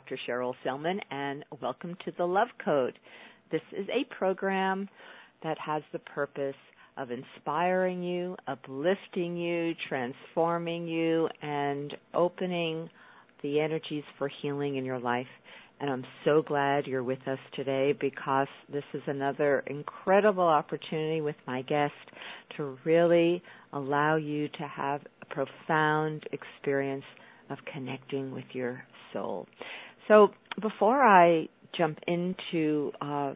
Dr. Sherrill Sellman, and welcome to the Love Code. This is a program that has the purpose of inspiring you, uplifting you, transforming you, and opening the energies for healing in your life. And I'm so glad you're with us today because this is another incredible opportunity with my guest to really allow you to have a profound experience of connecting with your soul. So before I jump into uh,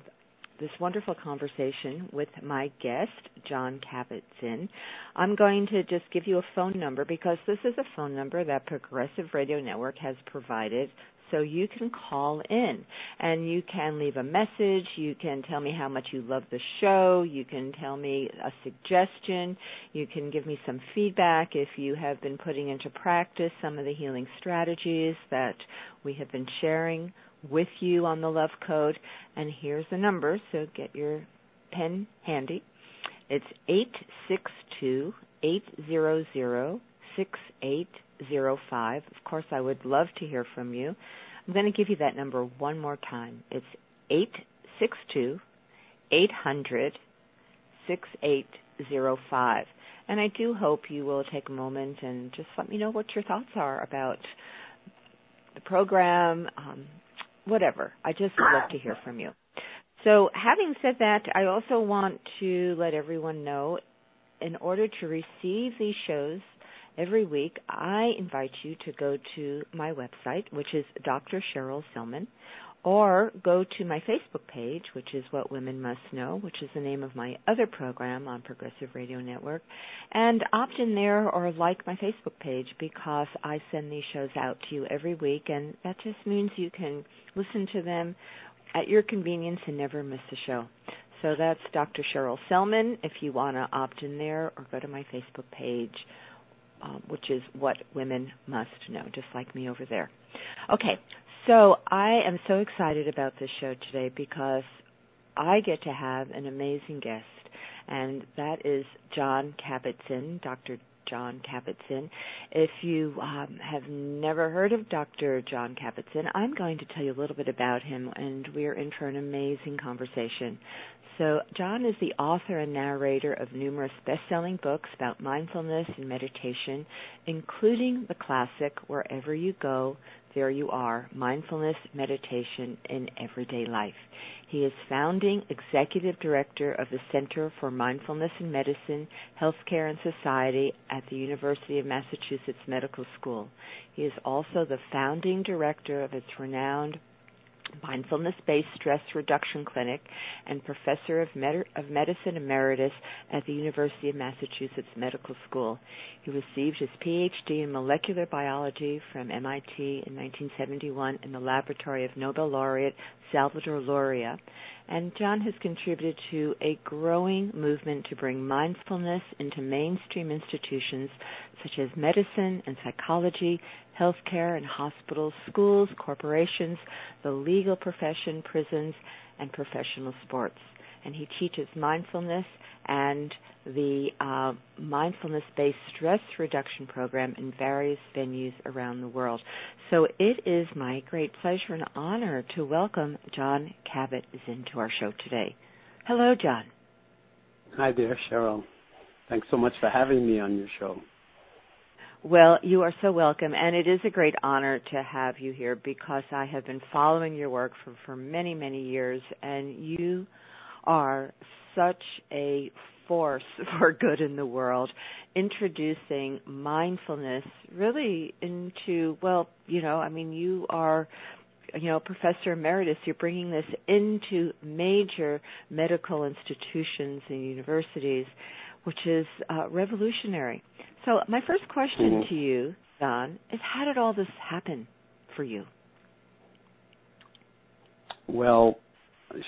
this wonderful conversation with my guest, Jon Kabat-Zinn, I'm going to just give you a phone number because this is a phone number that Progressive Radio Network has provided so you can call in and you can leave a message. You can tell me how much you love the show. You can tell me a suggestion. You can give me some feedback if you have been putting into practice some of the healing strategies that we have been sharing with you on the Love Code. And here's the number, so get your pen handy. It's 862 800 6805. Of course, I would love to hear from you. I'm going to give you that number one more time. It's 862 800 6805. And I do hope you will take a moment and just let me know what your thoughts are about the program, um, whatever. I just love to hear from you. So, having said that, I also want to let everyone know in order to receive these shows every week, I invite you to go to my website, which is Dr. Sherrill Sellman, or go to my Facebook page, which is What Women Must Know, which is the name of my other program on Progressive Radio Network, and opt in there or like my Facebook page because I send these shows out to you every week, and that just means you can listen to them at your convenience and never miss a show. So that's Dr. Sherrill Sellman if you want to opt in there or go to my Facebook page um, which is what women must know, just like me over there. Okay, so I am so excited about this show today because I get to have an amazing guest, and that is Jon Kabat-Zinn, Dr. Jon Kabat-Zinn. If you um, have never heard of Dr. Jon Kabat-Zinn, I'm going to tell you a little bit about him, and we're in for an amazing conversation. So, Jon is the author and narrator of numerous best selling books about mindfulness and meditation, including the classic Wherever You Go, There You Are Mindfulness Meditation in Everyday Life. He is founding executive director of the Center for Mindfulness in Medicine, Healthcare, and Society at the University of Massachusetts Medical School. He is also the founding director of its renowned mindfulness based stress reduction clinic and professor of, Med- of medicine emeritus at the University of Massachusetts Medical School. He received his PhD in molecular biology from MIT in 1971 in the laboratory of Nobel laureate Salvador Luria. And Jon has contributed to a growing movement to bring mindfulness into mainstream institutions such as medicine and psychology, healthcare and hospitals, schools, corporations, the legal profession, prisons, and professional sports. And he teaches mindfulness and the uh, mindfulness based stress reduction program in various venues around the world. So it is my great pleasure and honor to welcome Jon Kabat-Zinn to our show today. Hello, Jon. Hi there, Sherrill. Thanks so much for having me on your show. Well, you are so welcome, and it is a great honor to have you here because I have been following your work for, for many, many years, and you are such a force for good in the world, introducing mindfulness really into, well, you know, I mean, you are you know, professor emeritus, you're bringing this into major medical institutions and universities, which is uh, revolutionary. So, my first question mm-hmm. to you, Don, is how did all this happen for you? Well,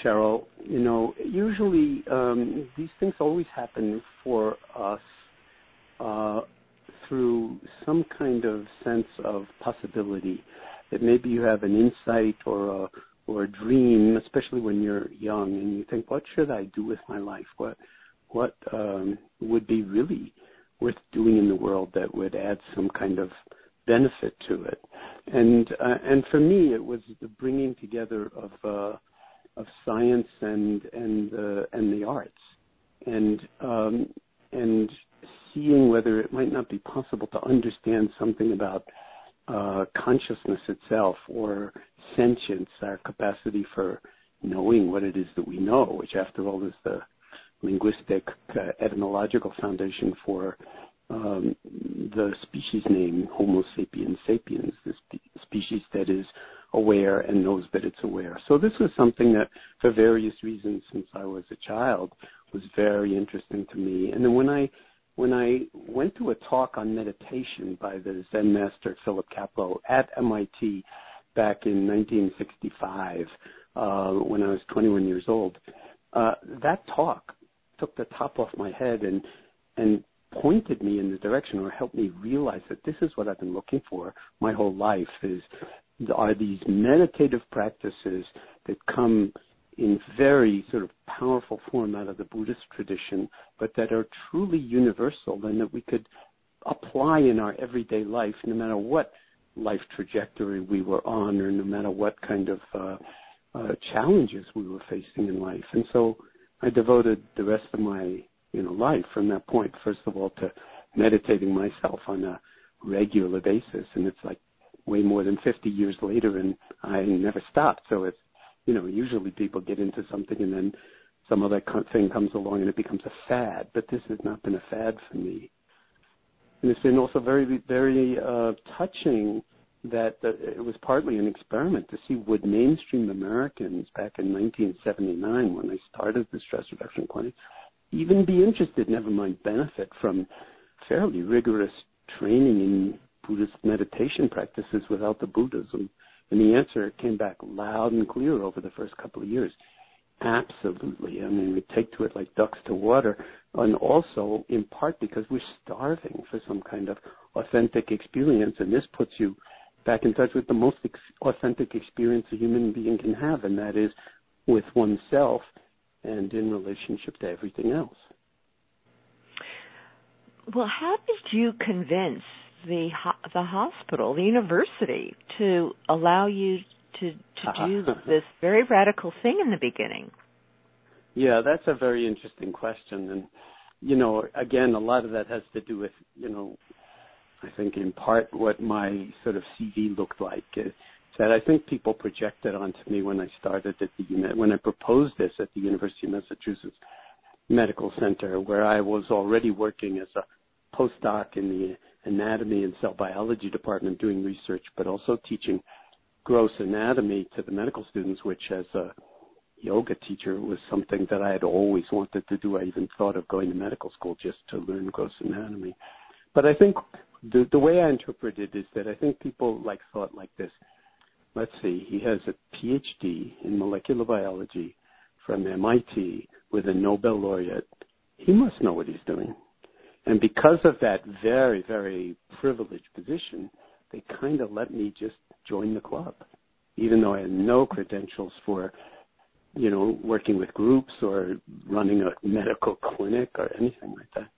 Sherrill, you know, usually um, these things always happen for us uh, through some kind of sense of possibility. That maybe you have an insight or a or a dream, especially when you're young, and you think, "What should I do with my life? What what um, would be really worth doing in the world that would add some kind of benefit to it. and uh, and for me, it was the bringing together of uh, of science and and uh, and the arts, and um, and seeing whether it might not be possible to understand something about uh, consciousness itself or sentience, our capacity for knowing what it is that we know, which after all is the linguistic uh, etymological foundation for um, the species name Homo sapiens sapiens, the spe- species that is aware and knows that it's aware. So this was something that, for various reasons, since I was a child, was very interesting to me. And then when I when I went to a talk on meditation by the Zen master Philip Kapleau at MIT back in 1965, uh, when I was 21 years old, uh, that talk took the top off my head and and pointed me in the direction or helped me realize that this is what I've been looking for my whole life is are these meditative practices that come in very sort of powerful form out of the Buddhist tradition, but that are truly universal and that we could apply in our everyday life no matter what life trajectory we were on or no matter what kind of uh, uh, challenges we were facing in life. And so I devoted the rest of my you know life from that point, first of all, to meditating myself on a regular basis, and it's like way more than 50 years later, and I never stopped. So it's you know usually people get into something and then some other thing comes along and it becomes a fad, but this has not been a fad for me. And it's been also very, very uh, touching that the, it was partly an experiment to see would mainstream Americans back in 1979, when I started the stress reduction clinic, even be interested, never mind benefit from fairly rigorous training in Buddhist meditation practices without the Buddhism. And the answer came back loud and clear over the first couple of years. Absolutely. I mean, we take to it like ducks to water, and also in part because we're starving for some kind of authentic experience, and this puts you back in touch with the most ex- authentic experience a human being can have, and that is with oneself and in relationship to everything else. Well, how did you convince the ho- the hospital, the university, to allow you to to uh-huh. do this very radical thing in the beginning? Yeah, that's a very interesting question, and you know, again, a lot of that has to do with you know I think in part what my sort of CV looked like that I think people projected onto me when I started at the when I proposed this at the University of Massachusetts Medical Center, where I was already working as a postdoc in the anatomy and cell biology department doing research, but also teaching gross anatomy to the medical students, which as a yoga teacher was something that I had always wanted to do. I even thought of going to medical school just to learn gross anatomy. But I think the the way I interpret it is that I think people like thought like this. Let's see, he has a PhD in molecular biology from MIT with a Nobel laureate. He must know what he's doing. And because of that very, very privileged position, they kind of let me just join the club, even though I had no credentials for, you know, working with groups or running a medical clinic or anything like that.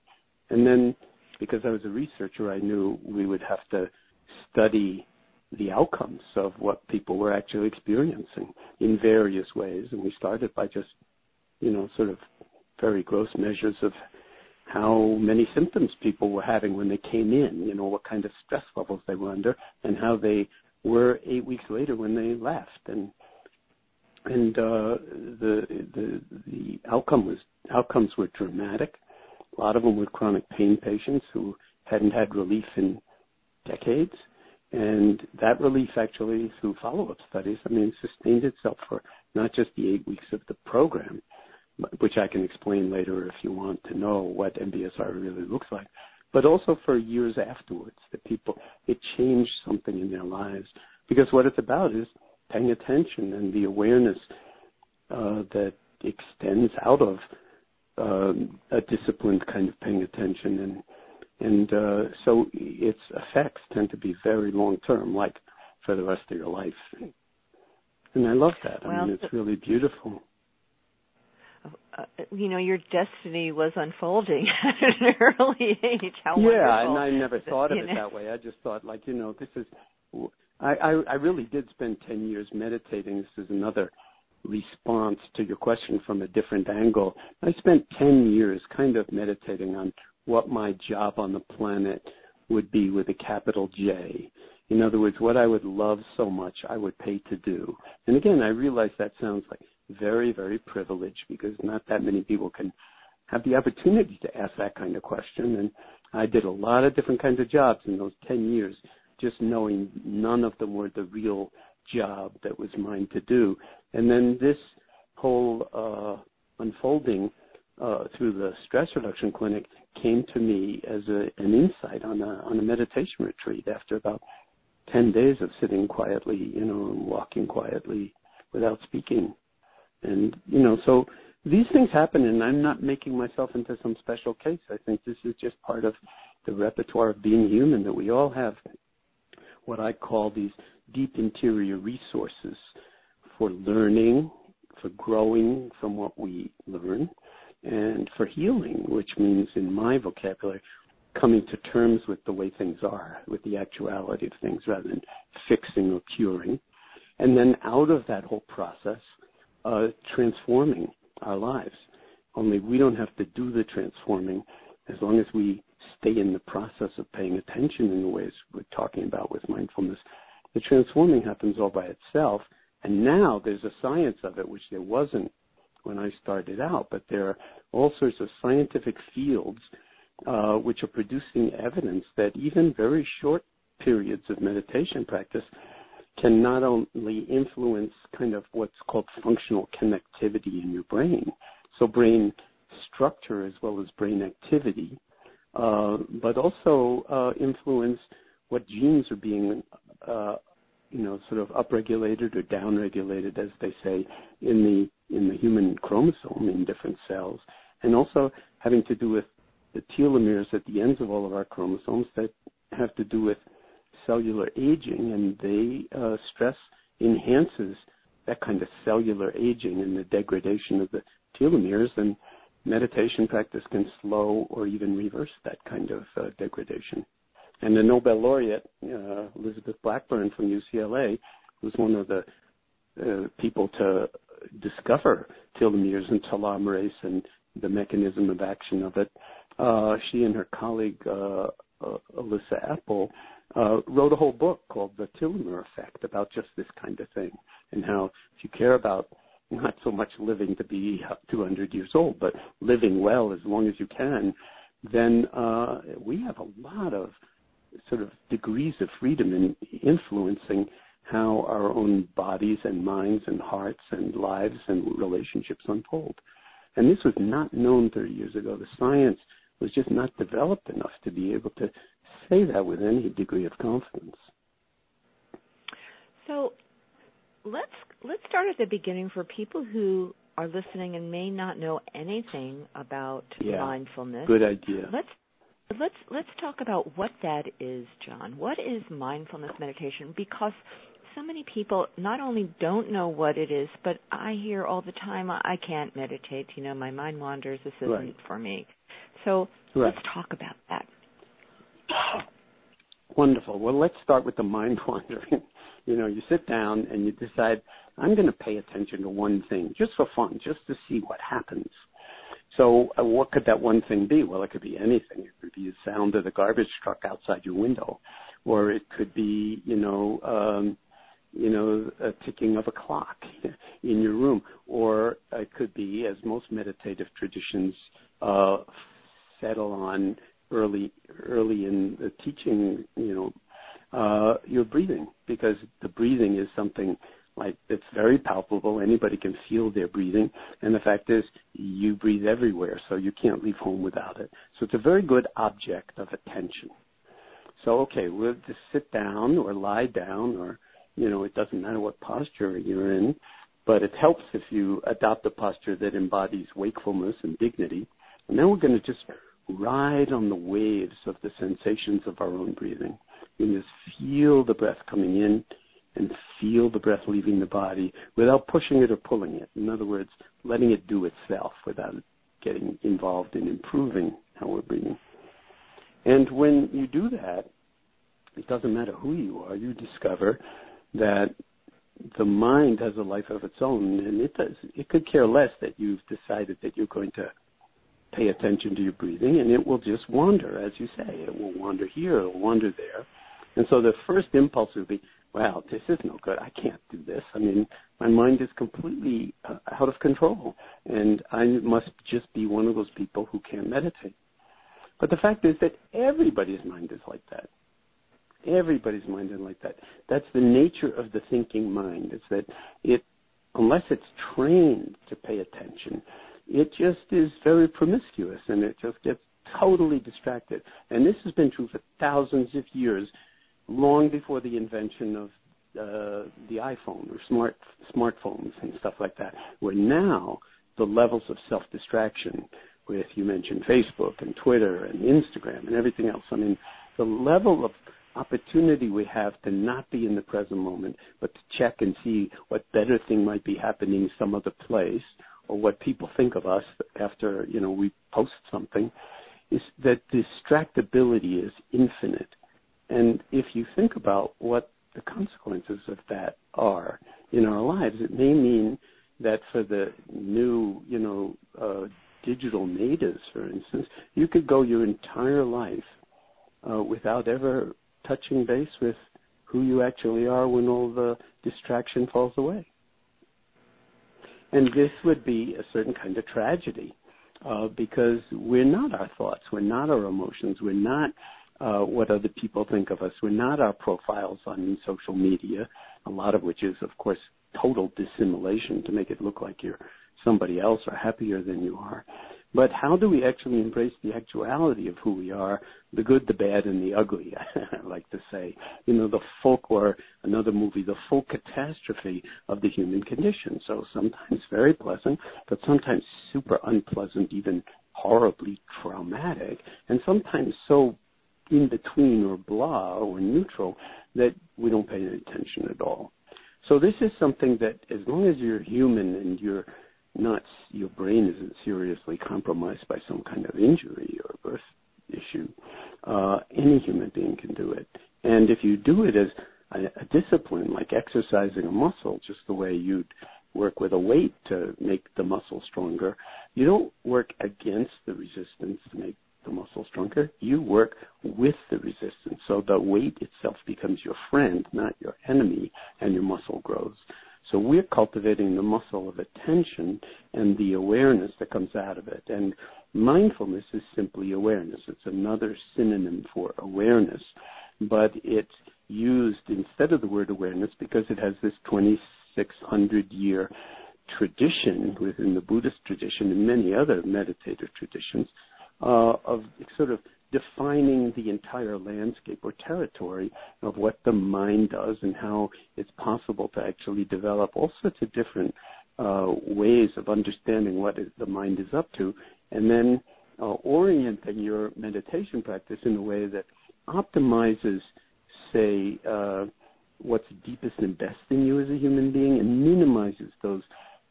And then because I was a researcher, I knew we would have to study the outcomes of what people were actually experiencing in various ways. And we started by just, you know, sort of very gross measures of how many symptoms people were having when they came in, you know, what kind of stress levels they were under, and how they were eight weeks later when they left. And and uh, the the the outcome was outcomes were dramatic. A lot of them were chronic pain patients who hadn't had relief in decades. And that relief actually, through follow-up studies, I mean, sustained itself for not just the eight weeks of the program, which I can explain later if you want to know what MBSR really looks like, but also for years afterwards. That people, it changed something in their lives because what it's about is paying attention and the awareness uh, that extends out of um, a disciplined kind of paying attention and and uh, so its effects tend to be very long term, like for the rest of your life. And I love that. Well, I mean, it's really beautiful. Uh, you know, your destiny was unfolding at an early age. How yeah, wonderful. and I never thought of it know? that way. I just thought, like, you know, this is I, I, I really did spend 10 years meditating. This is another response to your question from a different angle. I spent 10 years kind of meditating on what my job on the planet would be with a capital J. In other words, what I would love so much I would pay to do. And again, I realize that sounds like very, very privileged because not that many people can have the opportunity to ask that kind of question. And I did a lot of different kinds of jobs in those 10 years, just knowing none of them were the real job that was mine to do. And then this whole uh, unfolding uh, through the stress reduction clinic came to me as a, an insight on a on a meditation retreat after about ten days of sitting quietly, you know, and walking quietly without speaking. And you know, so these things happen and I'm not making myself into some special case. I think this is just part of the repertoire of being human that we all have what I call these deep interior resources for learning, for growing from what we learn, and for healing, which means in my vocabulary, coming to terms with the way things are, with the actuality of things rather than fixing or curing. And then out of that whole process, uh, transforming our lives. Only we don't have to do the transforming as long as we stay in the process of paying attention in the ways we're talking about with mindfulness. The transforming happens all by itself. And now there's a science of it, which there wasn't when I started out, but there are all sorts of scientific fields uh, which are producing evidence that even very short periods of meditation practice can not only influence kind of what's called functional connectivity in your brain, so brain structure as well as brain activity, uh, but also uh, influence what genes are being uh, you know, sort of upregulated or downregulated, as they say, in the in the human chromosome in different cells, and also having to do with the telomeres at the ends of all of our chromosomes that have to do with cellular aging, and they uh, stress enhances that kind of cellular aging and the degradation of the telomeres, and meditation practice can slow or even reverse that kind of uh, degradation. And the Nobel laureate, uh, Elizabeth Blackburn from UCLA, was one of the uh, people to discover telomeres and telomerase and the mechanism of action of it. Uh, she and her colleague, uh, uh, Elissa Epel, uh, wrote a whole book called The Telomere Effect about just this kind of thing and how if you care about not so much living to be 200 years old, but living well as long as you can, then we have a lot of sort of degrees of freedom in influencing how our own bodies and minds and hearts and lives and relationships unfold. And this was not known 30 years ago. The science was just not developed enough to be able to say that with any degree of confidence. So let's let's start at the beginning for people who are listening and may not know anything about yeah, mindfulness. Good idea. Let's let's let's talk about what that is, Jon. What is mindfulness meditation? Because so many people not only don't know what it is, but I hear all the time, I can't meditate. You know, my mind wanders. This isn't right. for me. So right. let's talk about that. Wonderful. Well, let's start with the mind wandering. you know, you sit down and you decide, I'm going to pay attention to one thing just for fun, just to see what happens. So, uh, what could that one thing be? Well, it could be anything. It could be the sound of the garbage truck outside your window, or it could be, you know, um, you know, a ticking of a clock in your room, or it could be, as most meditative traditions uh, settle on early, early in the teaching, you know, uh, your breathing, because the breathing is something like it's very palpable. Anybody can feel their breathing. And the fact is, you breathe everywhere, so you can't leave home without it. So it's a very good object of attention. So, okay, we'll just sit down or lie down or, you know, it doesn't matter what posture you're in, but it helps if you adopt a posture that embodies wakefulness and dignity. And then we're going to just ride on the waves of the sensations of our own breathing. You just feel the breath coming in and feel the breath leaving the body without pushing it or pulling it. In other words, letting it do itself without getting involved in improving how we're breathing. And when you do that, it doesn't matter who you are, you discover that the mind has a life of its own, and it does. It could care less that you've decided that you're going to pay attention to your breathing, and it will just wander, as you say. It will wander here, it will wander there, and so the first impulse would be, "Wow, this is no good. I can't do this. I mean, my mind is completely uh, out of control, and I must just be one of those people who can't meditate." But the fact is that everybody's mind is like that. Everybody's mind is like that. That's the nature of the thinking mind. Is that it, unless it's trained to pay attention, it just is very promiscuous and it just gets totally distracted. And this has been true for thousands of years, long before the invention of uh, the iPhone or smart smartphones and stuff like that. Where now the levels of self distraction with you mentioned Facebook and Twitter and Instagram and everything else. I mean, the level of opportunity we have to not be in the present moment, but to check and see what better thing might be happening some other place, or what people think of us after you know we post something, is that distractibility is infinite. And if you think about what the consequences of that are in our lives, it may mean that for the new, you know, uh, digital natives, for instance, you could go your entire life uh, without ever touching base with who you actually are when all the distraction falls away. And this would be a certain kind of tragedy uh, because we're not our thoughts, we're not our emotions, we're not uh, what other people think of us, we're not our profiles on social media, a lot of which is, of course, total dissimulation to make it look like you're somebody else or happier than you are. But how do we actually embrace the actuality of who we are, the good, the bad, and the ugly, I like to say. You know, the folk, or another movie, the full catastrophe of the human condition. So sometimes very pleasant, but sometimes super unpleasant, even horribly traumatic, and sometimes so in between or blah or neutral that we don't pay any attention at all. So this is something that as long as you're human and you're not your brain isn't seriously compromised by some kind of injury or birth issue, uh, any human being can do it. And if you do it as a, a discipline, like exercising a muscle, just the way you'd work with a weight to make the muscle stronger, you don't work against the resistance to make the muscle stronger. You work with the resistance. So the weight itself becomes your friend, not your enemy, and your muscle grows. So we're cultivating the muscle of attention and the awareness that comes out of it. And mindfulness is simply awareness. It's another synonym for awareness, but it's used instead of the word awareness because it has this 2600 year tradition within the Buddhist tradition and many other meditative traditions uh, of sort of defining the entire landscape or territory of what the mind does and how it's possible to actually develop all sorts of different uh, ways of understanding what the mind is up to, and then uh, orienting your meditation practice in a way that optimizes, say, uh, what's deepest and best in you as a human being and minimizes those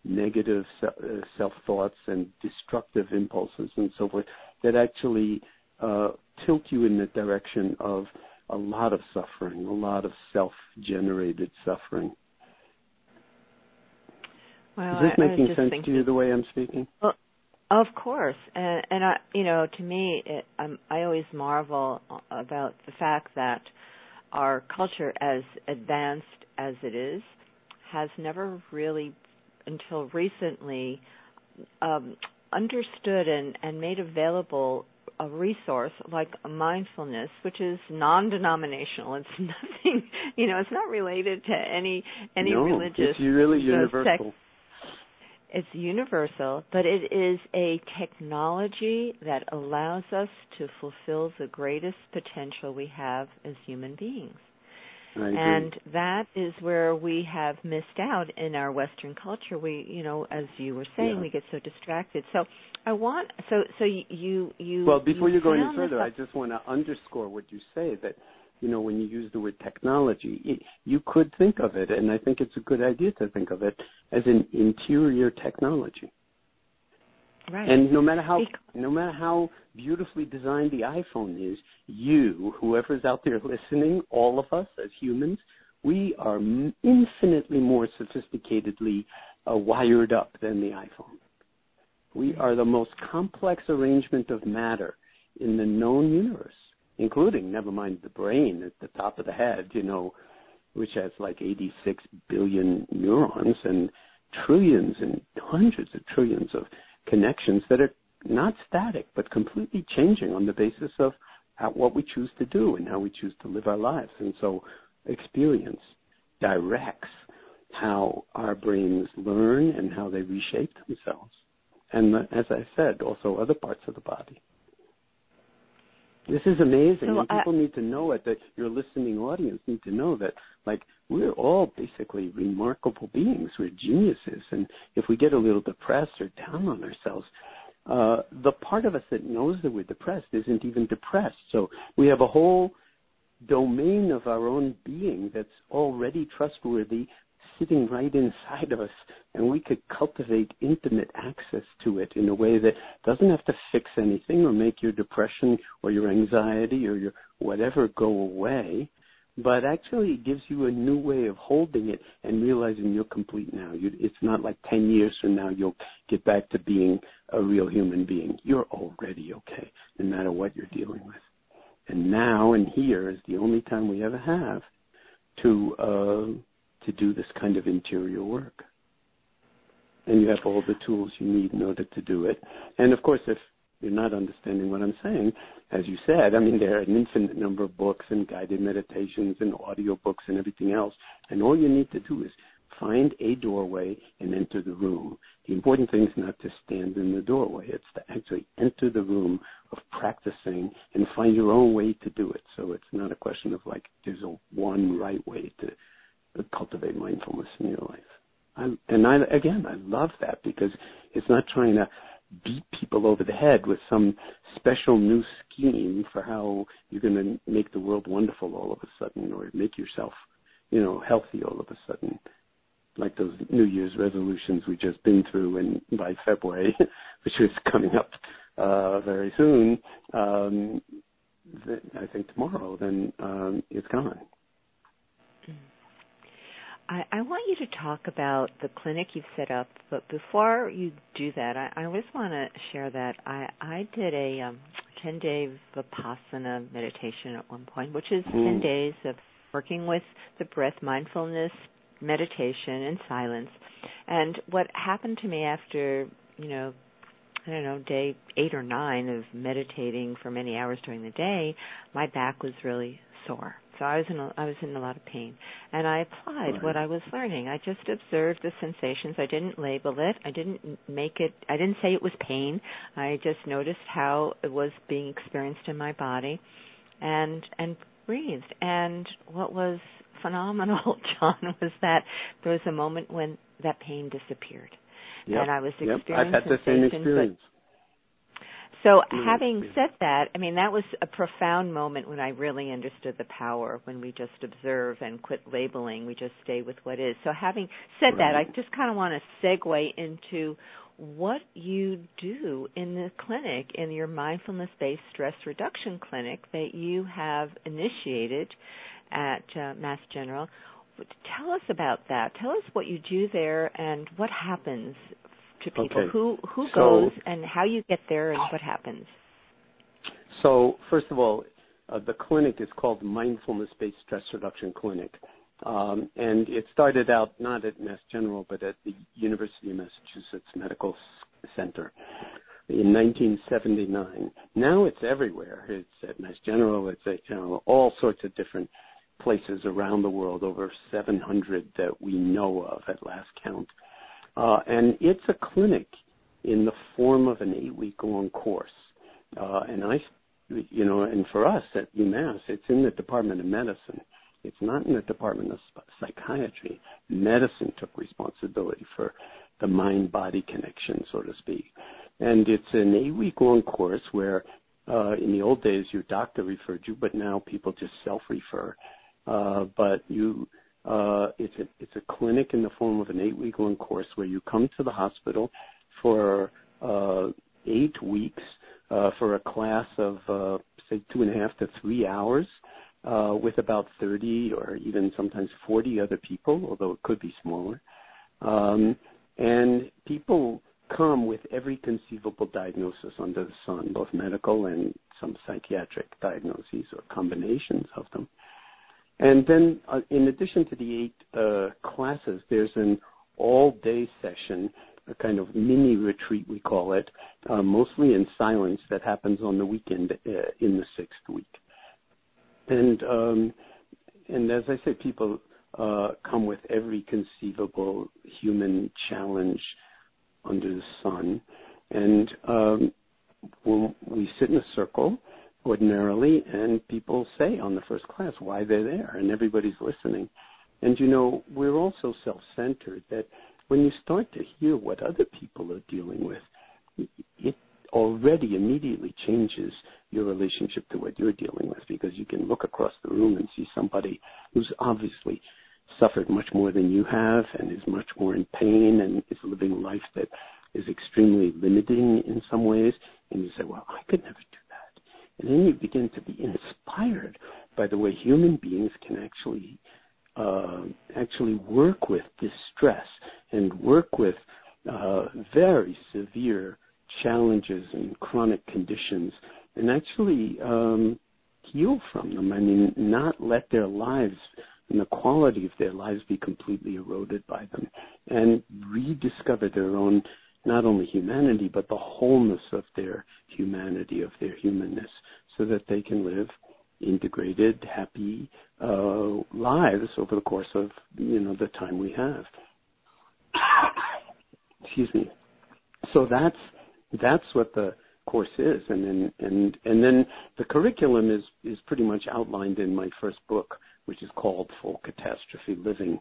negative uh, self thoughts and destructive impulses and so forth that actually uh, tilt you in the direction of a lot of suffering, a lot of self-generated suffering. Well, Is this I, making I sense to you the way I'm speaking? Well, of course, and, and I, you know, to me, it, I'm, I always marvel about the fact that our culture, as advanced as it is, has never really, until recently, um, understood and, and made available a resource like mindfulness, which is non-denominational. It's nothing, you know, it's not related to any any no, religious. It's really universal. It's universal, but it is a technology that allows us to fulfill the greatest potential we have as human beings. And that is where we have missed out in our Western culture. We, you know, as you were saying, yeah. we get so distracted. So I want, so so you you. Well, before you, you go any further, I just want to underscore what you say that you know, when you use the word technology, it, you could think of it, and I think it's a good idea to think of it as an interior technology. Right. And no matter how no matter how beautifully designed the iPhone is, you, whoever's out there listening, all of us as humans, we are infinitely more sophisticatedly uh, wired up than the iPhone. We are the most complex arrangement of matter in the known universe, including, never mind the brain at the top of the head, you know, which has like 86 billion neurons and trillions and hundreds of trillions of connections that are not static but completely changing on the basis of how, what we choose to do and how we choose to live our lives. And so experience directs how our brains learn and how they reshape themselves. And the, as I said, also other parts of the body. This is amazing, so, and people need to know it. That your listening audience need to know that, like, we're all basically remarkable beings. We're geniuses, and if we get a little depressed or down on ourselves, uh, the part of us that knows that we're depressed isn't even depressed. So we have a whole domain of our own being that's already trustworthy sitting right inside of us and we could cultivate intimate access to it in a way that doesn't have to fix anything or make your depression or your anxiety or your whatever go away but actually it gives you a new way of holding it and realizing you're complete now. You, it's not like 10 years from now you'll get back to being a real human being. You're already okay, no matter what you're dealing with. And now and here is the only time we ever have to uh, to do this kind of interior work. And you have all the tools you need in order to do it. And of course, if you're not understanding what I'm saying, as you said, I mean, there are an infinite number of books and guided meditations and audio books and everything else. And all you need to do is find a doorway and enter the room. The important thing is not to stand in the doorway. It's to actually enter the room of practicing and find your own way to do it. So it's not a question of like there's a one right way to cultivate mindfulness in your life. I, and I, again, I love that because it's not trying to beat people over the head with some special new scheme for how you're going to make the world wonderful all of a sudden or make yourself, you know, healthy all of a sudden. Like those New Year's resolutions we've just been through, and by February, which is coming up uh, very soon, um, th- I think tomorrow, then um, it's gone. I, I want you to talk about the clinic you've set up, but before you do that, I, I just want to share that I, I did a um, 10 day Vipassana meditation at one point, which is mm. 10 days of working with the breath, mindfulness, meditation, and silence. And what happened to me after, you know, I don't know, day eight or nine of meditating for many hours during the day, my back was really sore. So I was in a, I was in a lot of pain, and I applied right. what I was learning. I just observed the sensations. I didn't label it. I didn't make it. I didn't say it was pain. I just noticed how it was being experienced in my body, and and breathed. And what was phenomenal, Jon, was that there was a moment when that pain disappeared, yep. and I was experiencing yep. I've had the same experience. So, having said that, I mean, that was a profound moment when I really understood the power when we just observe and quit labeling, we just stay with what is. So, having said right. that, I just kind of want to segue into what you do in the clinic, in your mindfulness based stress reduction clinic that you have initiated at uh, Mass General. Tell us about that. Tell us what you do there and what happens to people? Okay. Who who so, goes and how you get there and what happens? So first of all, uh, the clinic is called Mindfulness Based Stress Reduction Clinic. Um, and it started out not at Mass General, but at the University of Massachusetts Medical Center in 1979. Now it's everywhere. It's at Mass General. It's at you know, all sorts of different places around the world, over 700 that we know of at last count. Uh, and it's a clinic in the form of an eight week long course. Uh, and I, you know, and for us at UMass, it's in the Department of Medicine. It's not in the Department of Psychiatry. Medicine took responsibility for the mind body connection, so to speak. And it's an eight week long course where uh, in the old days your doctor referred you, but now people just self refer. Uh, but you uh, it's a it's a clinic in the form of an eight week long course where you come to the hospital for uh, eight weeks uh, for a class of uh, say two and a half to three hours uh, with about 30 or even sometimes 40 other people, although it could be smaller. Um, and people come with every conceivable diagnosis under the sun, both medical and some psychiatric diagnoses or combinations of them. And then, uh, in addition to the eight uh, classes, there's an all-day session, a kind of mini retreat we call it, uh, mostly in silence that happens on the weekend in the sixth week. And um, and as I say, people uh, come with every conceivable human challenge under the sun, and um, we sit in a circle ordinarily, and people say on the first class why they're there, and everybody's listening. And you know, we're also self-centered that when you start to hear what other people are dealing with, it already immediately changes your relationship to what you're dealing with because you can look across the room and see somebody who's obviously suffered much more than you have and is much more in pain and is living a life that is extremely limiting in some ways. And you say, well, I could never do and then you begin to be inspired by the way human beings can actually uh, actually work with distress and work with uh, very severe challenges and chronic conditions and actually um, heal from them. I mean, not let their lives and the quality of their lives be completely eroded by them and rediscover their own not only humanity, but the wholeness of their humanity, of their humanness, so that they can live integrated, happy uh, lives over the course of you know the time we have. Excuse me. So that's that's what the course is, and then and and then the curriculum is is pretty much outlined in my first book, which is called Full Catastrophe Living.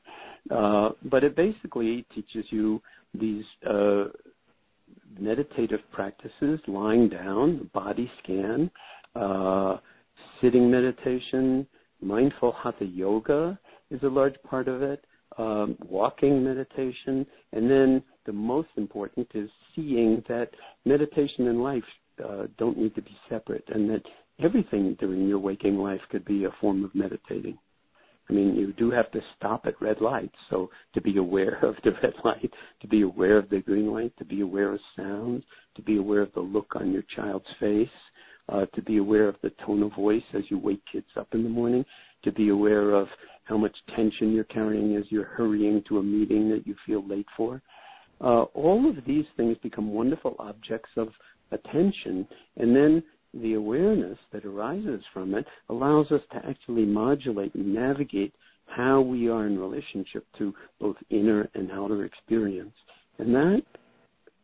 Uh, but it basically teaches you these uh, meditative practices, lying down, body scan, uh, sitting meditation, mindful hatha yoga is a large part of it, um, walking meditation, and then the most important is seeing that meditation and life uh, don't need to be separate, and that everything during your waking life could be a form of meditating. I mean, you do have to stop at red lights. So to be aware of the red light, to be aware of the green light, to be aware of sounds, to be aware of the look on your child's face, uh, to be aware of the tone of voice as you wake kids up in the morning, to be aware of how much tension you're carrying as you're hurrying to a meeting that you feel late for. Uh, all of these things become wonderful objects of attention, and then the awareness that arises from it allows us to actually modulate and navigate how we are in relationship to both inner and outer experience. And that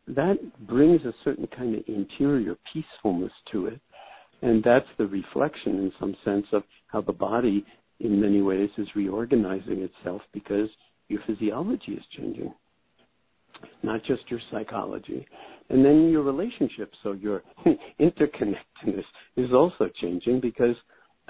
that brings a certain kind of interior peacefulness to it. And that's the reflection in some sense of how the body in many ways is reorganizing itself because your physiology is changing, not just your psychology. And then your relationship, so your interconnectedness is also changing because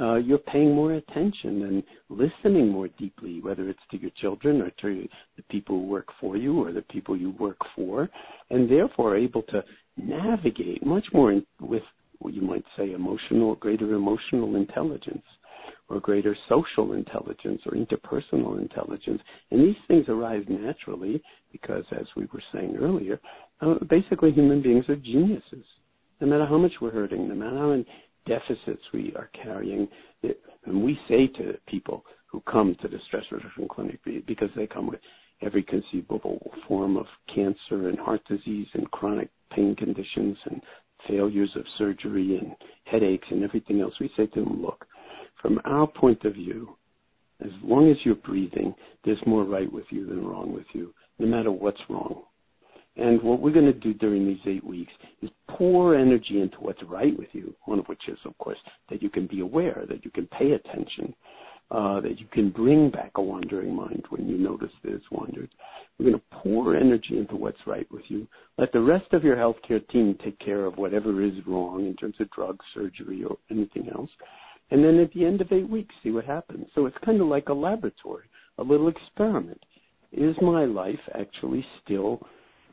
uh, you're paying more attention and listening more deeply, whether it's to your children or to the people who work for you or the people you work for, and therefore able to navigate much more in, with what you might say emotional, greater emotional intelligence or greater social intelligence or interpersonal intelligence. And these things arise naturally because, as we were saying earlier, Uh, basically human beings are geniuses. No matter how much we're hurting, no matter how many deficits we are carrying, it, and we say to people who come to the stress reduction clinic because they come with every conceivable form of cancer and heart disease and chronic pain conditions and failures of surgery and headaches and everything else, we say to them, look, from our point of view, as long as you're breathing, there's more right with you than wrong with you, no matter what's wrong. And what we're going to do during these eight weeks is pour energy into what's right with you, one of which is, of course, that you can be aware, that you can pay attention, uh, that you can bring back a wandering mind when you notice that it's wandered. We're going to pour energy into what's right with you. Let the rest of your healthcare team take care of whatever is wrong in terms of drugs, surgery, or anything else. And then at the end of eight weeks, see what happens. So it's kind of like a laboratory, a little experiment. Is my life actually still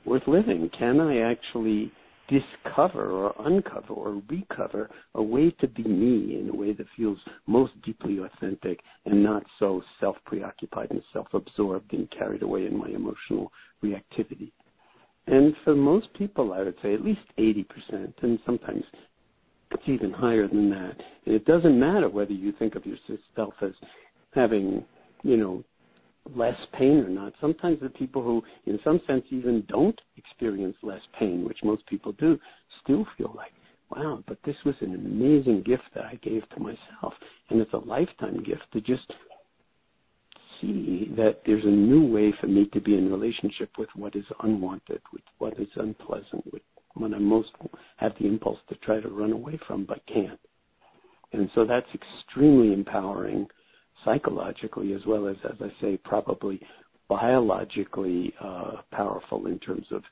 worth living? Can I actually discover or uncover or recover a way to be me in a way that feels most deeply authentic and not so self preoccupied and self absorbed and carried away in my emotional reactivity. And for most people, I would say at least 80%, and sometimes it's even higher than that. And it doesn't matter whether you think of yourself as having, you know, less pain or not. Sometimes the people who, in some sense, even don't experience less pain, which most people do, still feel like, wow, but this was an amazing gift that I gave to myself. And it's a lifetime gift to just see that there's a new way for me to be in relationship with what is unwanted, with what is unpleasant, with what I most have the impulse to try to run away from but can't. And so that's extremely empowering psychologically as well as, as I say, probably biologically uh, powerful in terms of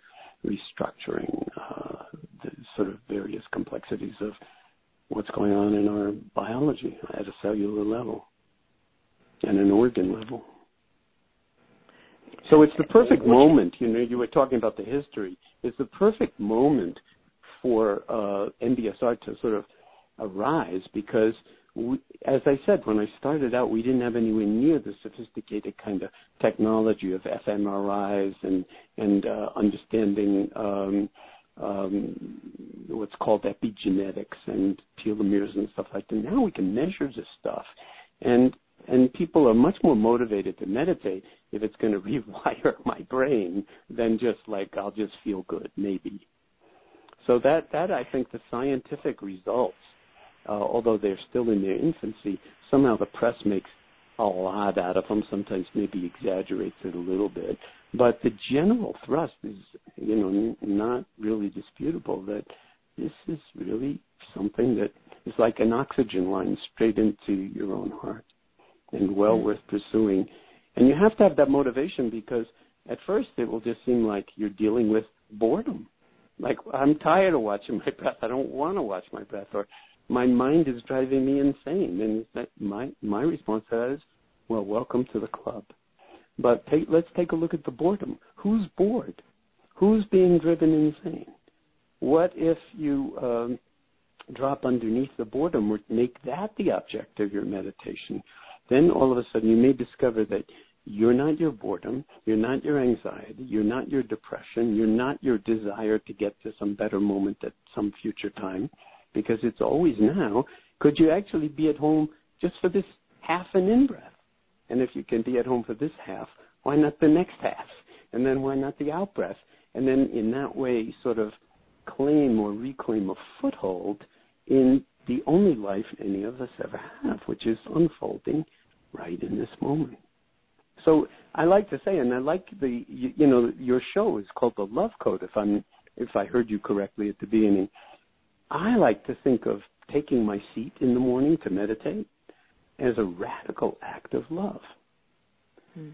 restructuring uh, the sort of various complexities of what's going on in our biology at a cellular level and an organ level. So it's the perfect moment. You know, you were talking about the history. It's the perfect moment for uh, MBSR to sort of arise because we, as I said, when I started out, we didn't have anywhere near the sophisticated kind of technology of fMRIs and and uh, understanding um, um, what's called epigenetics and telomeres and stuff like that. Now we can measure this stuff, and and people are much more motivated to meditate if it's going to rewire my brain than just like I'll just feel good maybe. So that that I think the scientific results uh, although they're still in their infancy, somehow the press makes a lot out of them, sometimes maybe exaggerates it a little bit. But the general thrust is, you know, not really disputable that this is really something that is like an oxygen line straight into your own heart and well mm-hmm. worth pursuing. And you have to have that motivation because at first it will just seem like you're dealing with boredom. Like I'm tired of watching my breath. I don't want to watch my breath, or my mind is driving me insane. And that my my response is, well, welcome to the club. But take, let's take a look at the boredom. Who's bored? Who's being driven insane? What if you um, drop underneath the boredom or make that the object of your meditation? Then all of a sudden you may discover that you're not your boredom, you're not your anxiety, you're not your depression, you're not your desire to get to some better moment at some future time because it's always now. Could you actually be at home just for this half an in breath? And if you can be at home for this half, why not the next half? And then why not the out breath? And then in that way, sort of claim or reclaim a foothold in the only life any of us ever have, which is unfolding right in this moment. So I like to say, and I like the, you, you know, your show is called the Love Code. If I'm, if I heard you correctly at the beginning, I like to think of taking my seat in the morning to meditate as a radical act of love. Hmm.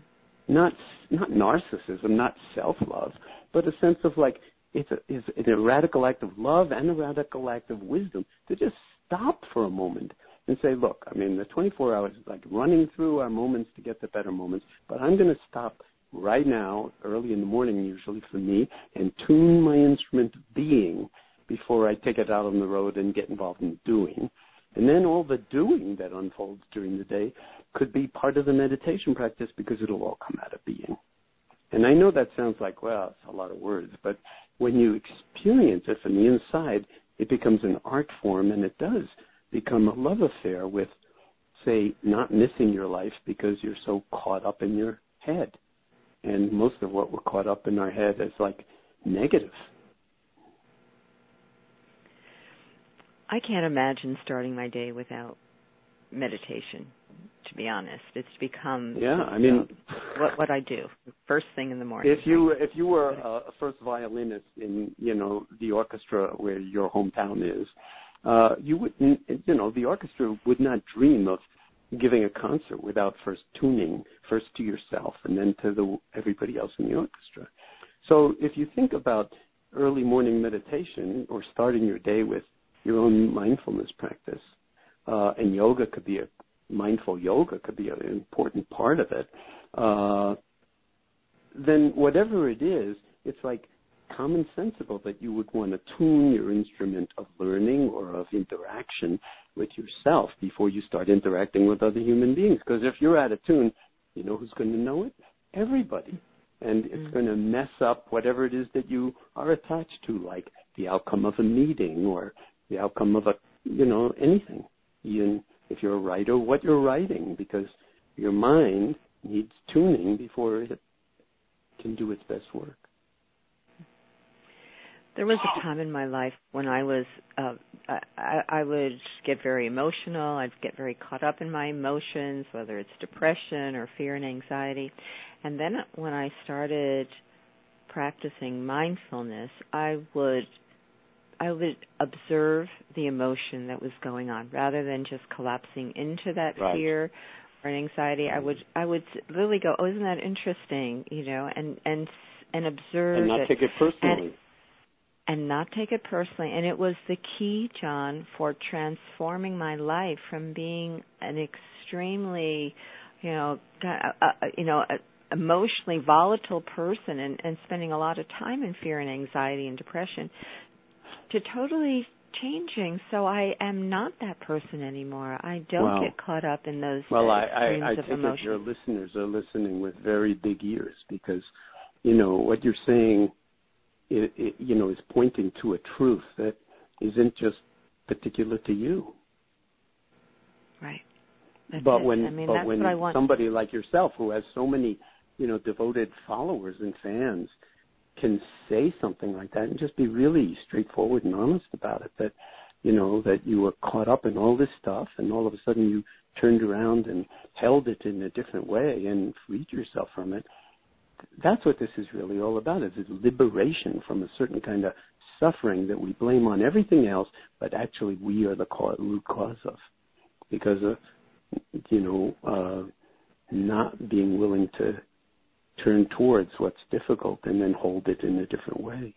Not not narcissism, not self-love, but a sense of like it's a it's a radical act of love and a radical act of wisdom to just stop for a moment and say, look, I mean, the 24 hours is like running through our moments to get the better moments, but I'm going to stop right now, early in the morning usually for me, and tune my instrument of being before I take it out on the road and get involved in doing. And then all the doing that unfolds during the day could be part of the meditation practice because it'll all come out of being. And I know that sounds like, well, it's a lot of words, but when you experience it from the inside, it becomes an art form and it does become a love affair with, say, not missing your life because you're so caught up in your head. And most of what we're caught up in our head is like negative I can't imagine starting my day without meditation. To be honest, it's become yeah. I mean, what what I do first thing in the morning. If you if you were a first violinist in you know the orchestra where your hometown is, uh, you wouldn't you know the orchestra would not dream of giving a concert without first tuning first to yourself and then to the everybody else in the orchestra. So if you think about early morning meditation or starting your day with your own mindfulness practice. Uh, and yoga could be a mindful yoga could be an important part of it. Uh, then whatever it is, it's like commonsensical that you would want to tune your instrument of learning or of interaction with yourself before you start interacting with other human beings. Because if you're out of tune, you know who's going to know it? Everybody. And it's mm-hmm. going to mess up whatever it is that you are attached to, like the outcome of a meeting or the outcome of a, you know, anything. Even if you're a writer, what you're writing, because your mind needs tuning before it can do its best work. There was a time in my life when I was uh, I, I would get very emotional. I'd get very caught up in my emotions, whether it's depression or fear and anxiety. And then when I started practicing mindfulness, I would I would observe the emotion that was going on rather than just collapsing into that right. fear or anxiety. I would I would really go, "Oh, isn't that interesting?" you know, and and and observe and not it. take it personally. And, and not take it personally. And it was the key, Jon, for transforming my life from being an extremely, you know, uh, uh, you know, emotionally volatile person and, and spending a lot of time in fear and anxiety and depression to totally changing so I am not that person anymore. I don't wow. get caught up in those well, I, I, I take it your listeners are listening with very big ears because you know what you're saying it, it, you know, is pointing to a truth that isn't just particular to you. Right. That's but it. when I mean, but when somebody like yourself who has so many, you know, devoted followers and fans can say something like that and just be really straightforward and honest about it that you know that you were caught up in all this stuff and all of a sudden you turned around and held it in a different way and freed yourself from it. That's what this is really all about is liberation from a certain kind of suffering that we blame on everything else but actually we are the cause, root cause of. Because of you know uh not being willing to turn towards what's difficult and then hold it in a different way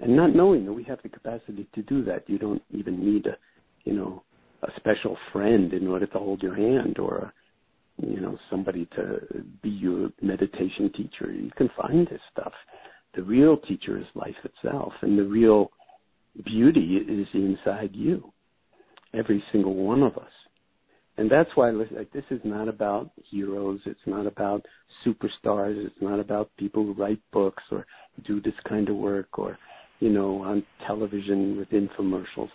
and not knowing that we have the capacity to do that you don't even need a you know a special friend in order to hold your hand or a you know somebody to be your meditation teacher. You can find this stuff. The real teacher is life itself, and the real beauty is inside you, every single one of us. And that's why like, this is not about heroes. It's not about superstars. It's not about people who write books or do this kind of work or, you know, on television with infomercials.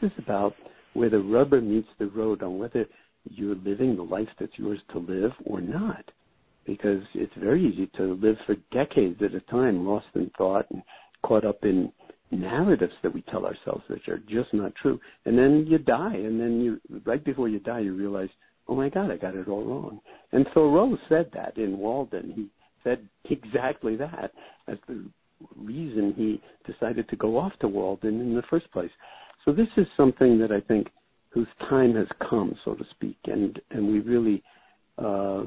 This is about where the rubber meets the road on whether you're living the life that's yours to live or not. Because it's very easy to live for decades at a time lost in thought and caught up in narratives that we tell ourselves which are just not true. And then you die and then you right before you die you realize, Oh my God, I got it all wrong. And Thoreau said that in Walden. He said exactly that as the reason he decided to go off to Walden in the first place. So this is something that I think whose time has come, so to speak, and and we really, uh,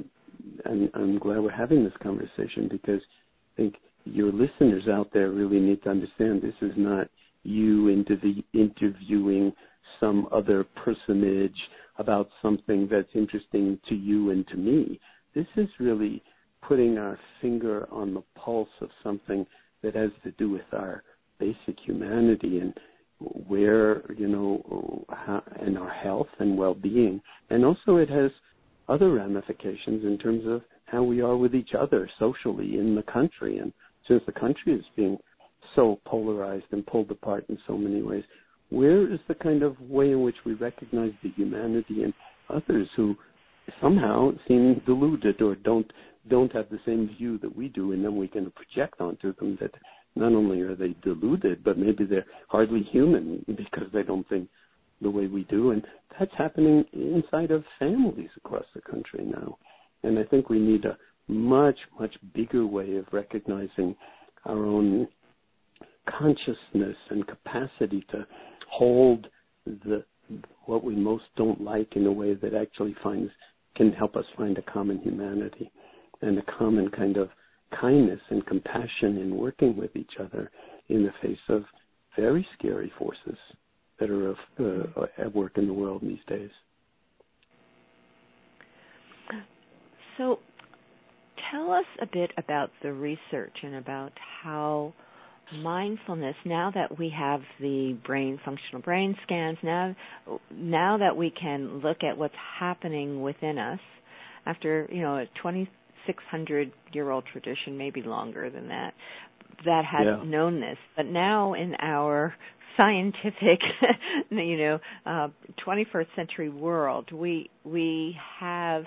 and I'm glad we're having this conversation because I think your listeners out there really need to understand this is not you into the interviewing some other personage about something that's interesting to you and to me. This is really putting our finger on the pulse of something that has to do with our basic humanity and where you know how, and our health and well-being, and also it has other ramifications in terms of how we are with each other socially in the country. And since the country is being so polarized and pulled apart in so many ways, where is the kind of way in which we recognize the humanity in others who somehow seem deluded or don't don't have the same view that we do, and then we can project onto them that not only are they deluded, but maybe they're hardly human because they don't think the way we do. And that's happening inside of families across the country now. And I think we need a much, much bigger way of recognizing our own consciousness and capacity to hold the what we most don't like in a way that actually finds can help us find a common humanity and a common kind of kindness and compassion in working with each other in the face of very scary forces that are of, uh, at work in the world these days. So, tell us a bit about the research and about how mindfulness now that we have the brain functional brain scans now now that we can look at what's happening within us after you know a 2600 year old tradition maybe longer than that that had yeah. known this but now in our scientific you know uh 21st century world we we have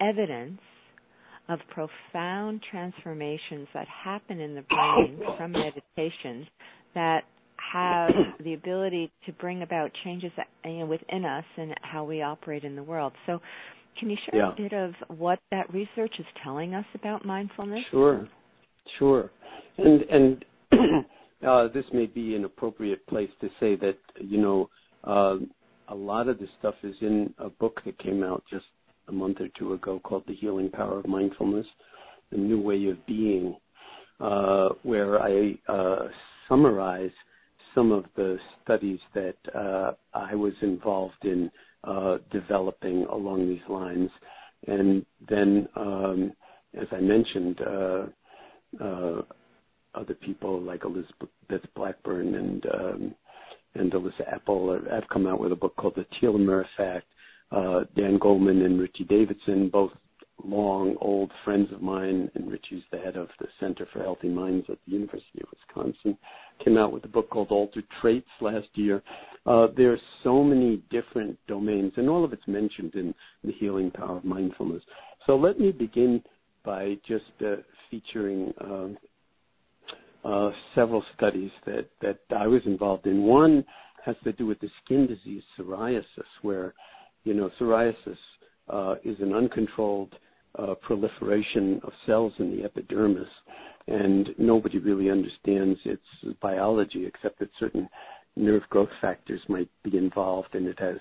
evidence of profound transformations that happen in the brain from meditation that have the ability to bring about changes within us and how we operate in the world. So, can you share yeah. a bit of what that research is telling us about mindfulness? Sure, sure. And and uh, this may be an appropriate place to say that you know uh, a lot of this stuff is in a book that came out just a month or two ago called The Healing Power of Mindfulness, The New Way of Being, uh, where I uh, summarize some of the studies that uh, I was involved in uh, developing along these lines. And then, um, as I mentioned, uh, uh, other people like Elizabeth Blackburn and um, and Elissa Epel have come out with a book called The Telomere Effect, Dan Goleman and Richie Davidson, both long old friends of mine, and Richie's the head of the Center for Healthy Minds at the University of Wisconsin, came out with a book called Altered Traits last year. Uh, there are so many different domains, and all of it's mentioned in the healing power of mindfulness. So let me begin by just uh, featuring um, uh, several studies that, that I was involved in. One has to do with the skin disease psoriasis, where you know, psoriasis uh, is an uncontrolled uh, proliferation of cells in the epidermis, and nobody really understands its biology except that certain nerve growth factors might be involved, and it has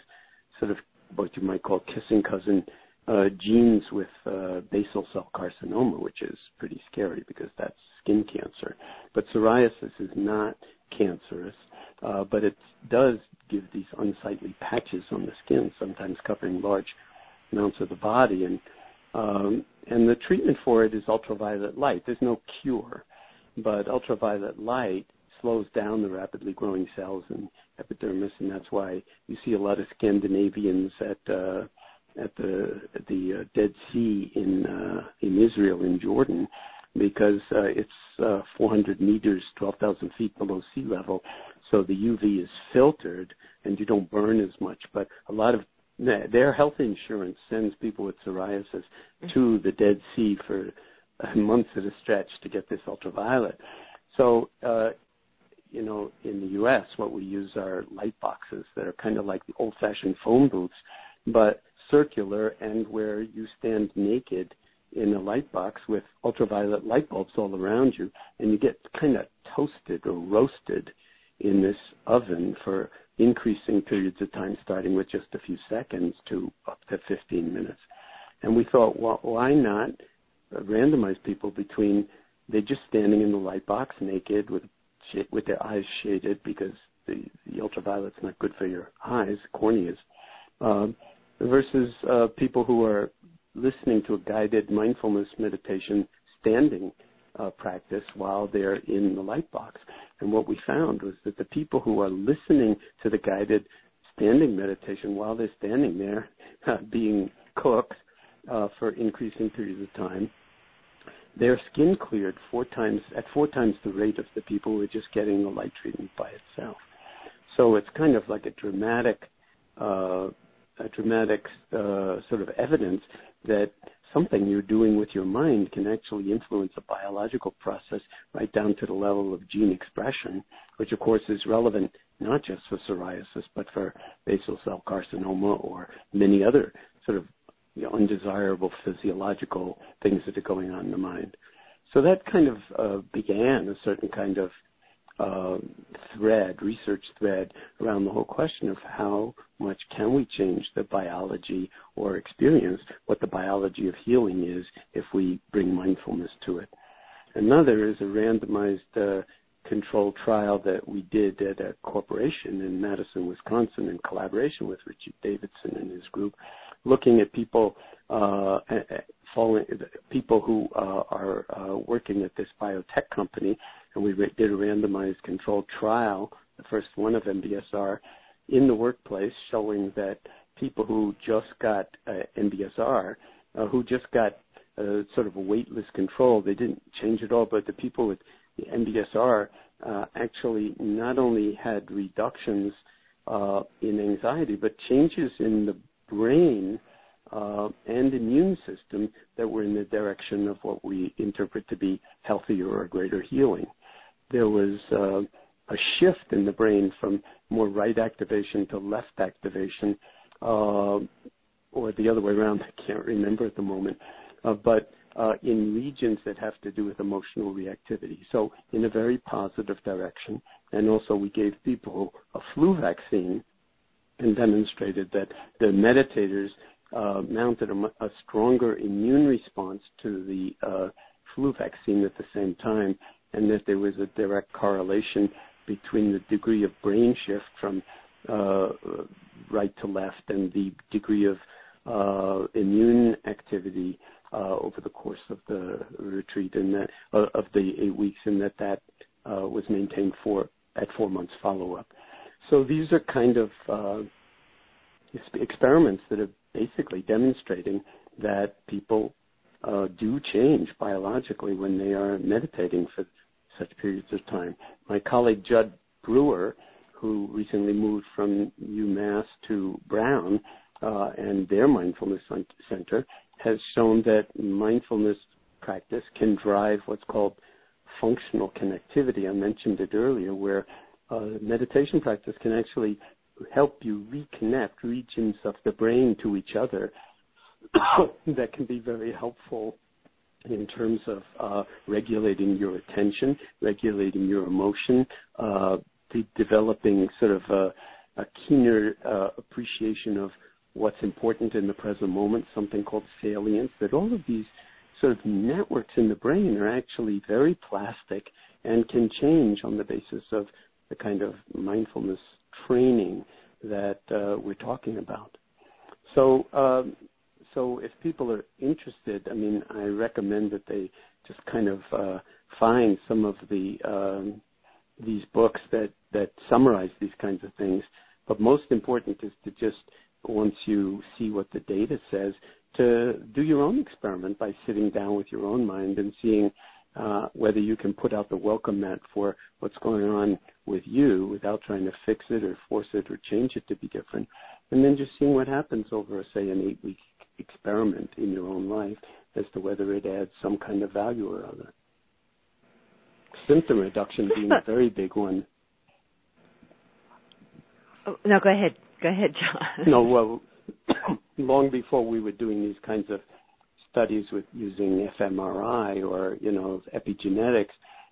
sort of what you might call kissing cousin uh, genes with uh, basal cell carcinoma, which is pretty scary because that's skin cancer. But psoriasis is not cancerous, uh, but it does give these unsightly patches on the skin, sometimes covering large amounts of the body. And um, and the treatment for it is ultraviolet light. There's no cure, but ultraviolet light slows down the rapidly growing cells in epidermis, and that's why you see a lot of Scandinavians at uh, at the the uh, Dead Sea in uh, in Israel in Jordan because uh, it's uh, 400 meters, 12,000 feet below sea level, so the UV is filtered and you don't burn as much. But a lot of their health insurance sends people with psoriasis to the Dead Sea for months at a stretch to get this ultraviolet. So, uh, you know, in the U.S., what we use are light boxes that are kind of like the old-fashioned phone booths, but circular and where you stand naked in a light box with ultraviolet light bulbs all around you, and you get kind of toasted or roasted in this oven for increasing periods of time, starting with just a few seconds to up to 15 minutes. And we thought, well, why not randomize people between they're just standing in the light box naked with with their eyes shaded because the, the ultraviolet's not good for your eyes, corneas, um, versus uh, people who are listening to a guided mindfulness meditation standing uh, practice while they're in the light box. And what we found was that the people who are listening to the guided standing meditation while they're standing there uh, being cooked uh, for increasing periods of time, their skin cleared four times at four times the rate of the people who are just getting the light treatment by itself. So it's kind of like a dramatic, uh, dramatic uh, sort of evidence that something you're doing with your mind can actually influence a biological process right down to the level of gene expression, which of course is relevant not just for psoriasis, but for basal cell carcinoma or many other sort of you know, undesirable physiological things that are going on in the mind. So that kind of uh, began a certain kind of thread, research thread around the whole question of how much can we change the biology or experience what the biology of healing is if we bring mindfulness to it. Another is a randomized uh, controlled trial that we did at a corporation in Madison, Wisconsin, in collaboration with Richard Davidson and his group, looking at people uh, following people who uh, are uh, working at this biotech company and we did a randomized controlled trial, the first one of MBSR, in the workplace, showing that people who just got uh, MBSR, uh, who just got uh, sort of a waitlist control, they didn't change at all, but the people with MBSR actually not only had reductions in anxiety, but changes in the brain and immune system that were in the direction of what we interpret to be healthier or greater healing. There was uh, a shift in the brain from more right activation to left activation, uh, or the other way around. I can't remember at the moment, uh, but uh, in regions that have to do with emotional reactivity. So in a very positive direction. And also we gave people a flu vaccine and demonstrated that the meditators uh, mounted a, a, stronger immune response to the uh, flu vaccine at the same time, and that there was a direct correlation between the degree of brain shift from uh, right to left and the degree of uh, immune activity uh, over the course of the retreat and that uh, of the eight weeks, and that that uh, was maintained for at four months follow up. So these are kind of uh, experiments that are basically demonstrating that people do change biologically when they are meditating for such periods of time. My colleague Jud Brewer, who recently moved from UMass to Brown uh, and their mindfulness center, has shown that mindfulness practice can drive what's called functional connectivity. I mentioned it earlier, where uh, meditation practice can actually help you reconnect regions of the brain to each other that can be very helpful in terms of uh, regulating your attention, regulating your emotion, uh, de- developing sort of a, a keener uh, appreciation of what's important in the present moment, something called salience, that all of these sort of networks in the brain are actually very plastic and can change on the basis of the kind of mindfulness training that uh, we're talking about. So, um, so if people are interested, I mean, I recommend that they just kind of uh, find some of the um, these books that that summarize these kinds of things. But most important is to just once you see what the data says, to do your own experiment by sitting down with your own mind and seeing uh, whether you can put out the welcome mat for what's going on with you without trying to fix it or force it or change it to be different. And then just seeing what happens over, say, an eight week experiment in your own life as to whether it adds some kind of value or other. Symptom reduction being a very big one. Oh, no, go ahead. Go ahead, Jon. No, well, long before we were doing these kinds of studies with using fMRI or, you know, epigenetics,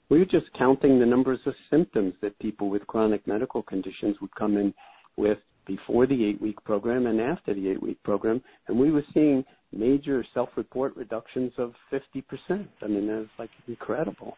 we were just counting the numbers of symptoms that people with chronic medical conditions would come in with before the eight week program and after the eight week program, and we were seeing major self report reductions of 50%. I mean, that's like incredible.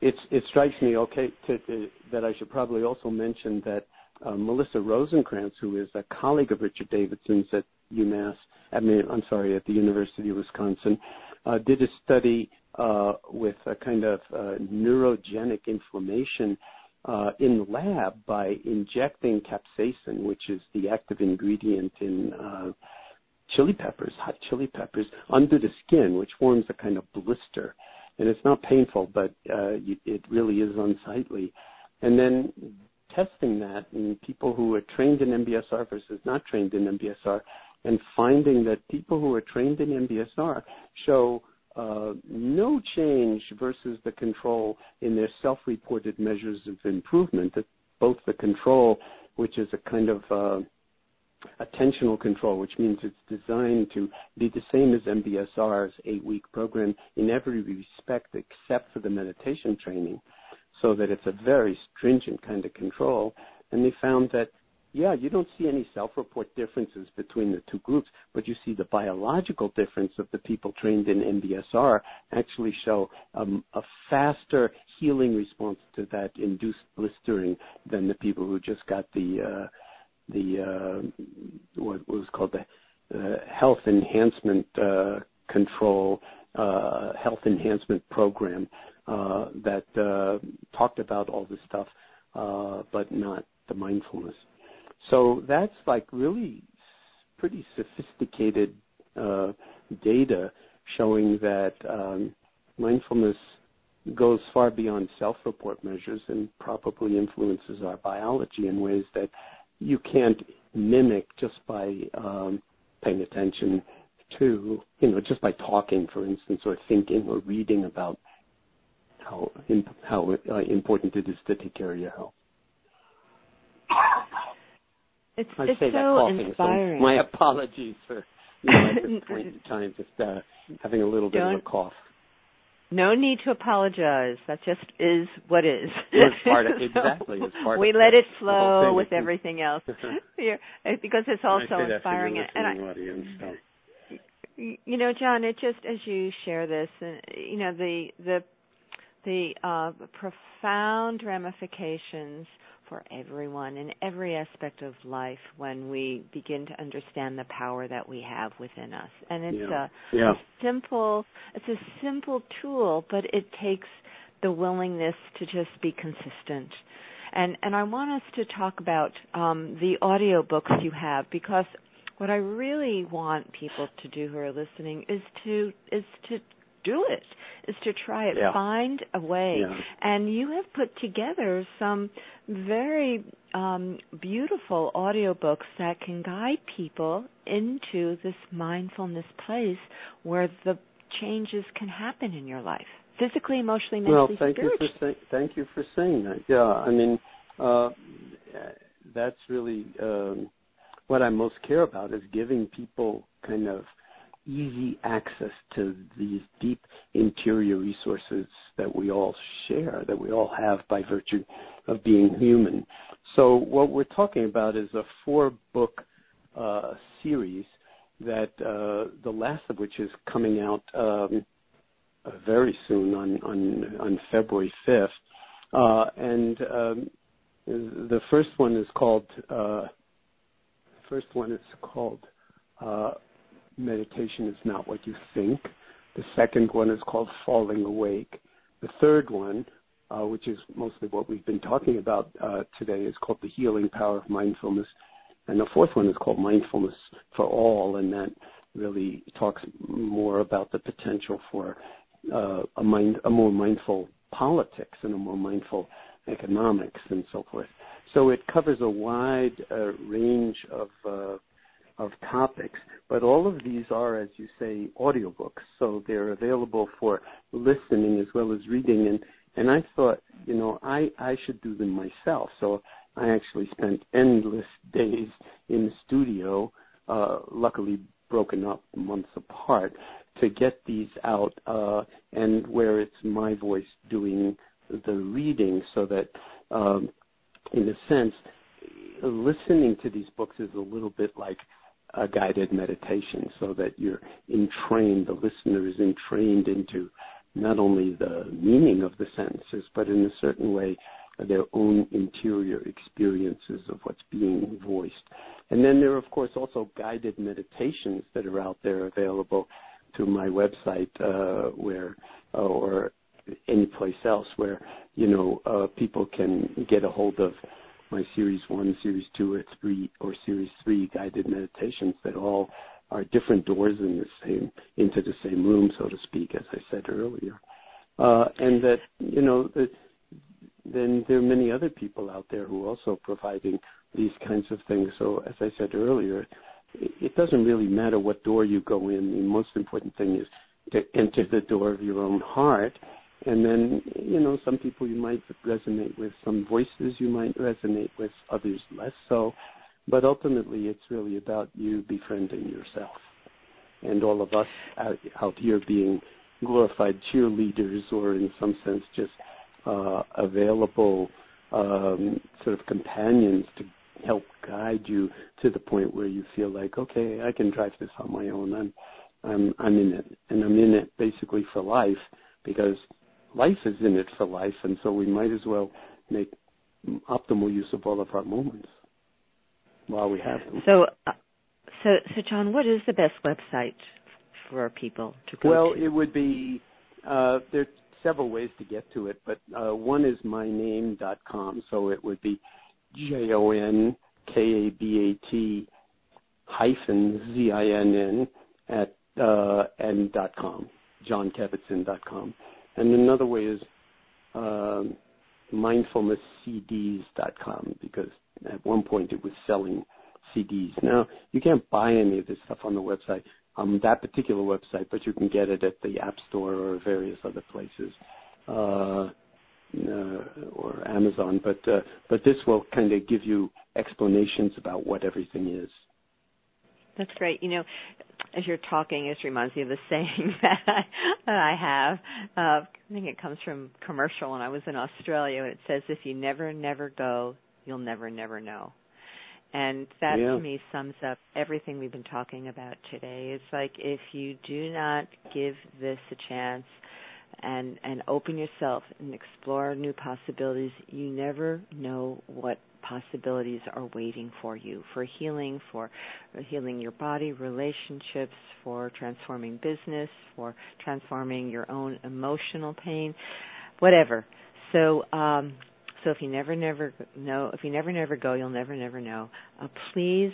It's, it strikes me, okay, to, to, that I should probably also mention that uh, Melissa Rosenkranz, who is a colleague of Richard Davidson's at UMass, I mean, I'm sorry, at the University of Wisconsin, uh, did a study uh, with a kind of uh, neurogenic inflammation uh, in the lab by injecting capsaicin, which is the active ingredient in uh, chili peppers, hot chili peppers, under the skin, which forms a kind of blister. And it's not painful, but uh, it really is unsightly. And then testing that in people who are trained in MBSR versus not trained in MBSR, and finding that people who are trained in MBSR show uh, no change versus the control in their self-reported measures of improvement. That both the control, which is a kind of uh, attentional control, which means it's designed to be the same as MBSR's eight-week program in every respect except for the meditation training so that it's a very stringent kind of control. And they found that, yeah, you don't see any self-report differences between the two groups, but you see the biological difference of the people trained in MBSR actually show um, a faster healing response to that induced blistering than the people who just got the uh, the uh, what was called the uh, health enhancement uh, control uh, health enhancement program uh, that talked about all this stuff, but not the mindfulness. So that's like really pretty sophisticated uh, data showing that um, mindfulness goes far beyond self-report measures and probably influences our biology in ways that you can't mimic just by um, paying attention to, you know, just by talking, for instance, or thinking or reading about how how uh, important it is to take care of your health. It's, I it's say so that coughing, inspiring. So my apologies for you know, at this point in time just uh, having a little bit Don't, of a cough. No need to apologize. That just is what is. It's part of, exactly. It's part we let it flow with everything else, yeah, because it's also inspiring. and I, audience, so. you know, Jon, it just as you share this, uh, you know, the the the uh, profound ramifications for everyone in every aspect of life when we begin to understand the power that we have within us. And it's yeah. a, yeah. a simple it's a simple tool, but it takes the willingness to just be consistent. And and I want us to talk about um, the audio books you have because what I really want people to do who are listening is to is to do it is to try it yeah. find a way yeah. and you have put together some very um, beautiful audiobooks that can guide people into this mindfulness place where the changes can happen in your life physically emotionally mentally well thank spiritually. you for saying thank you for saying that yeah i mean uh, that's really um, what i most care about is giving people kind of easy access to these deep interior resources that we all share, that we all have by virtue of being human. So, what we're talking about is a four book uh, series that uh, the last of which is coming out um, uh, very soon on, on, on February 5th. Uh, and um, the first one is called, uh, first one is called uh, meditation is not what you think. The second one is called falling awake. The third one, uh, which is mostly what we've been talking about uh, today, is called the healing power of mindfulness. And the fourth one is called mindfulness for all, and that really talks more about the potential for uh, a mind, a more mindful politics and a more mindful economics and so forth. So it covers a wide uh, range of uh, of topics, but all of these are, as you say, audiobooks, so they're available for listening as well as reading. And and I thought, you know, I I should do them myself. So I actually spent endless days in the studio, uh, luckily broken up months apart, to get these out, uh, and where it's my voice doing the reading, so that, um, in a sense, listening to these books is a little bit like a guided meditation so that you're entrained, the listener is entrained into not only the meaning of the sentences, but in a certain way, their own interior experiences of what's being voiced. And then there are, of course, also guided meditations that are out there available through my website, uh, where, or any place else where, you know, uh, people can get a hold of my series one, series two, or three, or series three guided meditations that all are different doors in the same into the same room, so to speak, as I said earlier. Uh, and that you know, that, then there are many other people out there who are also providing these kinds of things. So, as I said earlier, it doesn't really matter what door you go in. The most important thing is to enter the door of your own heart and then, you know, some people you might resonate with, some voices you might resonate with, others less so. But ultimately, it's really about you befriending yourself. And all of us out, out here being glorified cheerleaders or, in some sense, just uh, available um, sort of companions to help guide you to the point where you feel like, okay, I can drive this on my own. I'm, I'm, I'm in it, and I'm in it basically for life because life is in it for life, and so we might as well make optimal use of all of our moments while we have them. So, uh, so, so Jon, what is the best website for people to go well, to? it would be uh, there are several ways to get to it, but uh, one is myname.com, so it would be J O N K A B A T hyphen Z I N N at uh, n dot com. And another way is uh, mindfulnesscds.com because at one point it was selling CDs. Now you can't buy any of this stuff on the website, on that particular website, but you can get it at the App Store or various other places. Uh, uh, or Amazon, but uh, but this will kind of give you explanations about what everything is. That's great. You know, as you're talking, it reminds me of the saying that I, have. Uh, I think it comes from commercial when I was in Australia. And it says, "If you never, never go, you'll never, never know." And that yeah. to me sums up everything we've been talking about today. It's like if you do not give this a chance and and open yourself and explore new possibilities, you never know what possibilities are waiting for you for healing, for healing your body, relationships, for transforming business, for transforming your own emotional pain, whatever. So, um, so if you never, never know, if you never, never go, you'll never, never know. Uh, please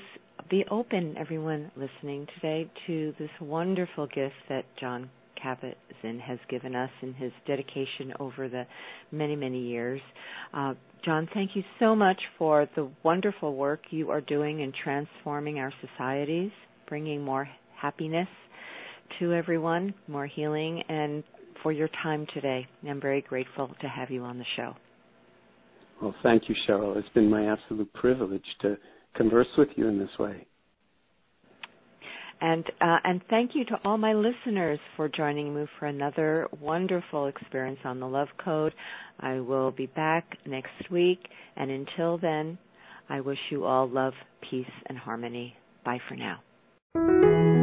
be open, everyone listening today, to this wonderful gift that Jon Kabat-Zinn has given us in his dedication over the many, many years. Uh, Jon, thank you so much for the wonderful work you are doing in transforming our societies, bringing more happiness to everyone, more healing, and for your time today. I'm very grateful to have you on the show. Well, thank you, Sherrill. It's been my absolute privilege to converse with you in this way. And uh, and thank you to all my listeners for joining me for another wonderful experience on the Love Code. I will be back next week, and until then, I wish you all love, peace, and harmony. Bye for now.